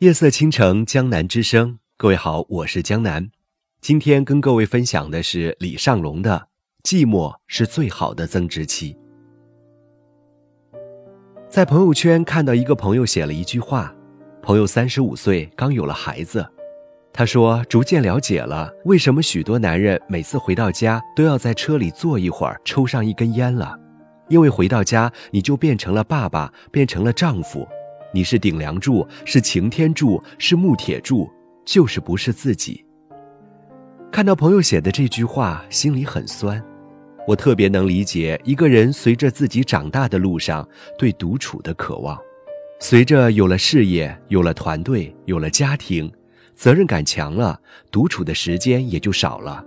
夜色倾城，江南之声。各位好，我是江南。今天跟各位分享的是李尚龙的《寂寞是最好的增值期》。在朋友圈看到一个朋友写了一句话：“朋友三十五岁，刚有了孩子。”他说：“逐渐了解了为什么许多男人每次回到家都要在车里坐一会儿，抽上一根烟了。因为回到家你就变成了爸爸，变成了丈夫。”你是顶梁柱，是擎天柱，是木铁柱，就是不是自己。看到朋友写的这句话，心里很酸。我特别能理解一个人随着自己长大的路上对独处的渴望。随着有了事业，有了团队，有了家庭，责任感强了，独处的时间也就少了。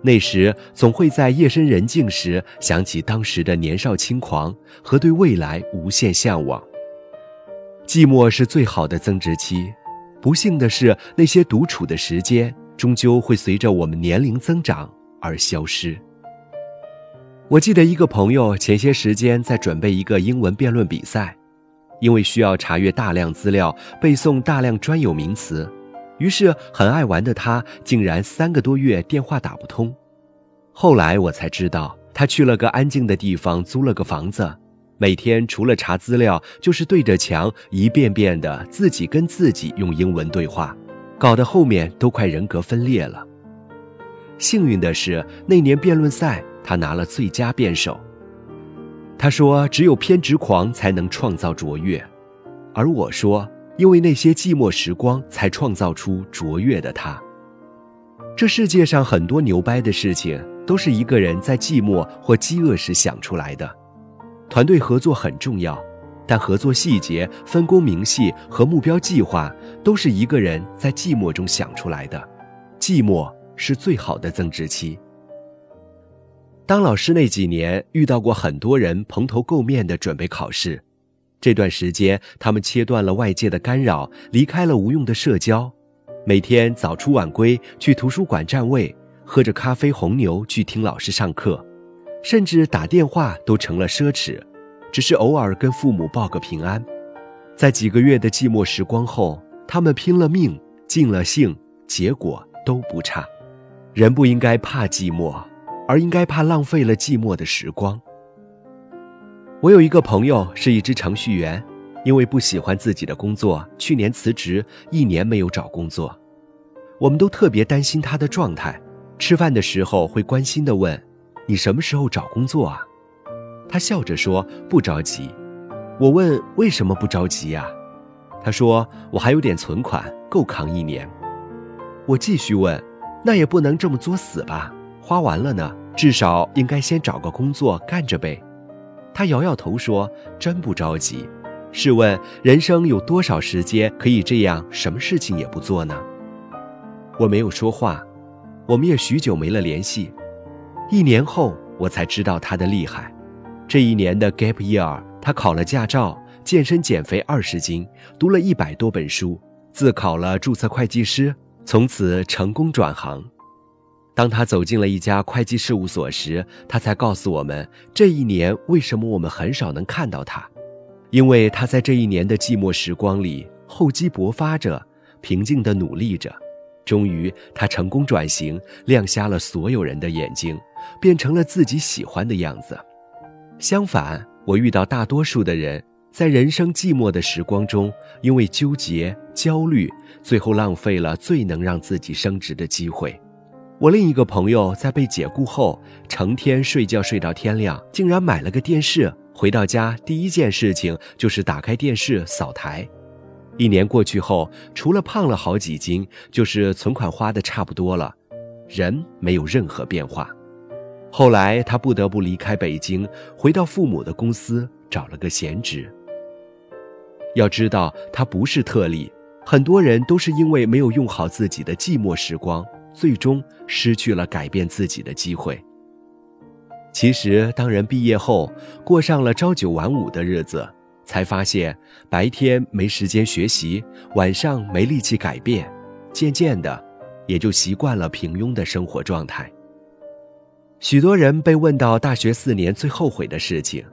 那时总会在夜深人静时想起当时的年少轻狂和对未来无限向往。寂寞是最好的增值期，不幸的是，那些独处的时间终究会随着我们年龄增长而消失。我记得一个朋友前些时间在准备一个英文辩论比赛，因为需要查阅大量资料、背诵大量专有名词，于是很爱玩的他竟然三个多月电话打不通。后来我才知道，他去了个安静的地方，租了个房子。每天除了查资料，就是对着墙一遍遍的自己跟自己用英文对话，搞得后面都快人格分裂了。幸运的是，那年辩论赛他拿了最佳辩手。他说：“只有偏执狂才能创造卓越。”而我说：“因为那些寂寞时光，才创造出卓越的他。”这世界上很多牛掰的事情，都是一个人在寂寞或饥饿时想出来的。团队合作很重要，但合作细节、分工明细和目标计划都是一个人在寂寞中想出来的。寂寞是最好的增值期。当老师那几年，遇到过很多人蓬头垢面的准备考试，这段时间他们切断了外界的干扰，离开了无用的社交，每天早出晚归去图书馆占位，喝着咖啡红牛去听老师上课。甚至打电话都成了奢侈，只是偶尔跟父母报个平安。在几个月的寂寞时光后，他们拼了命，尽了兴，结果都不差。人不应该怕寂寞，而应该怕浪费了寂寞的时光。我有一个朋友是一只程序员，因为不喜欢自己的工作，去年辞职，一年没有找工作。我们都特别担心他的状态，吃饭的时候会关心地问。你什么时候找工作啊？他笑着说：“不着急。”我问：“为什么不着急呀？”他说：“我还有点存款，够扛一年。”我继续问：“那也不能这么作死吧？花完了呢，至少应该先找个工作干着呗。”他摇摇头说：“真不着急。试问人生有多少时间可以这样，什么事情也不做呢？”我没有说话，我们也许久没了联系。一年后，我才知道他的厉害。这一年的 gap year，他考了驾照，健身减肥二十斤，读了一百多本书，自考了注册会计师，从此成功转行。当他走进了一家会计事务所时，他才告诉我们，这一年为什么我们很少能看到他，因为他在这一年的寂寞时光里厚积薄发着，平静地努力着。终于，他成功转型，亮瞎了所有人的眼睛，变成了自己喜欢的样子。相反，我遇到大多数的人，在人生寂寞的时光中，因为纠结、焦虑，最后浪费了最能让自己升职的机会。我另一个朋友在被解雇后，成天睡觉睡到天亮，竟然买了个电视，回到家第一件事情就是打开电视扫台。一年过去后，除了胖了好几斤，就是存款花的差不多了，人没有任何变化。后来他不得不离开北京，回到父母的公司找了个闲职。要知道，他不是特例，很多人都是因为没有用好自己的寂寞时光，最终失去了改变自己的机会。其实，当人毕业后，过上了朝九晚五的日子。才发现白天没时间学习，晚上没力气改变，渐渐的，也就习惯了平庸的生活状态。许多人被问到大学四年最后悔的事情，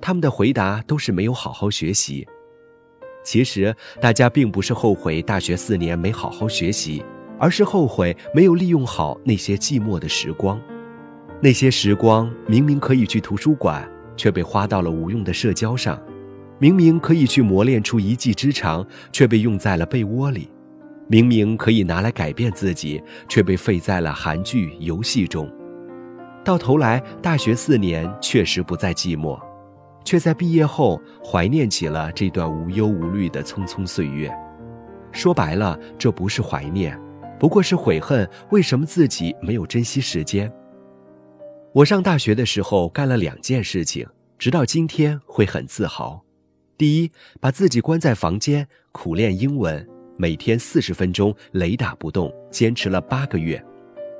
他们的回答都是没有好好学习。其实大家并不是后悔大学四年没好好学习，而是后悔没有利用好那些寂寞的时光。那些时光明明可以去图书馆，却被花到了无用的社交上；明明可以去磨练出一技之长，却被用在了被窝里；明明可以拿来改变自己，却被废在了韩剧、游戏中。到头来，大学四年确实不再寂寞。却在毕业后怀念起了这段无忧无虑的匆匆岁月。说白了，这不是怀念，不过是悔恨为什么自己没有珍惜时间。我上大学的时候干了两件事情，直到今天会很自豪。第一，把自己关在房间苦练英文，每天四十分钟雷打不动，坚持了八个月。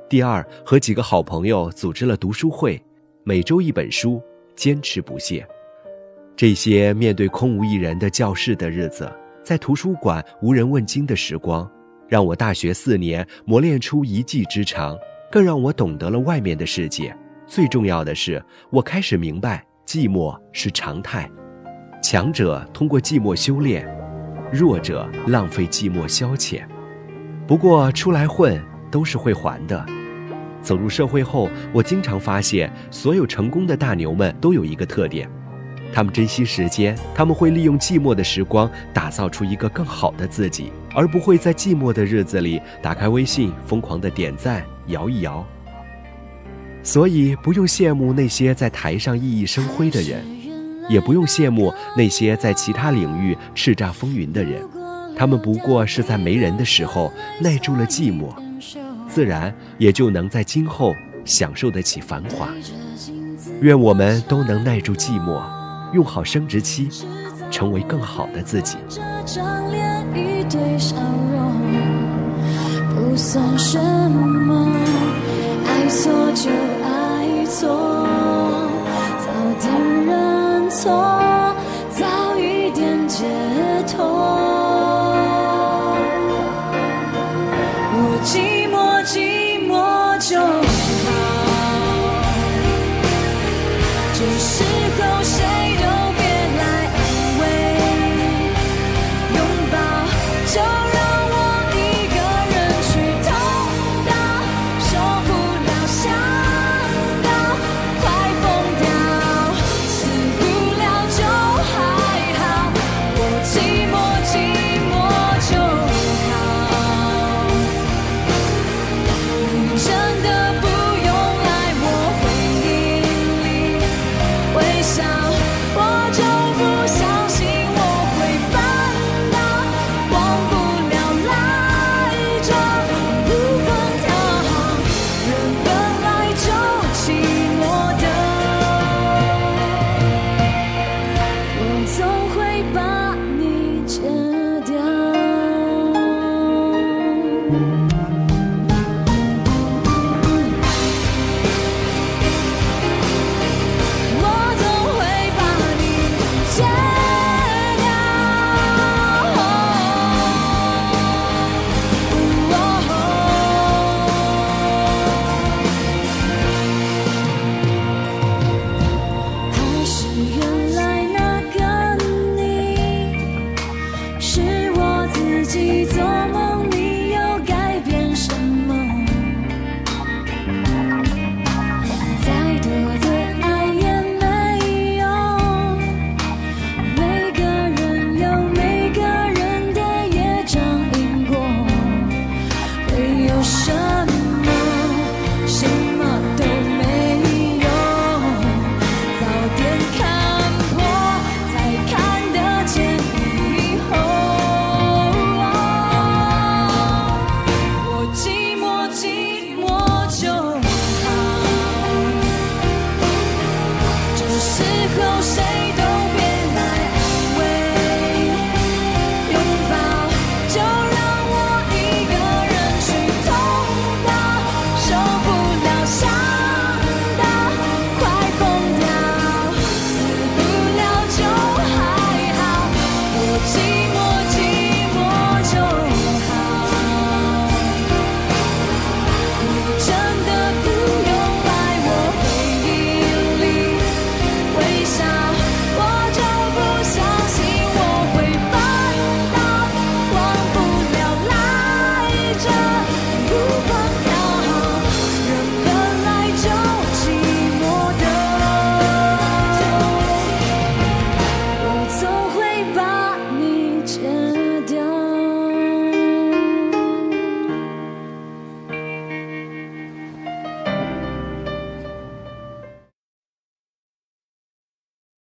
第二，和几个好朋友组织了读书会，每周一本书，坚持不懈。这些面对空无一人的教室的日子，在图书馆无人问津的时光，让我大学四年磨练出一技之长，更让我懂得了外面的世界。最重要的是，我开始明白寂寞是常态，强者通过寂寞修炼，弱者浪费寂寞消遣。不过出来混都是会还的。走入社会后，我经常发现，所有成功的大牛们都有一个特点。他们珍惜时间，他们会利用寂寞的时光打造出一个更好的自己，而不会在寂寞的日子里打开微信疯狂的点赞摇一摇。所以不用羡慕那些在台上熠熠生辉的人，也不用羡慕那些在其他领域叱咤风云的人，他们不过是在没人的时候耐住了寂寞，自然也就能在今后享受得起繁华。愿我们都能耐住寂寞。用好生殖期，成为更好的自己。不算什么。爱错就爱错，早点认错，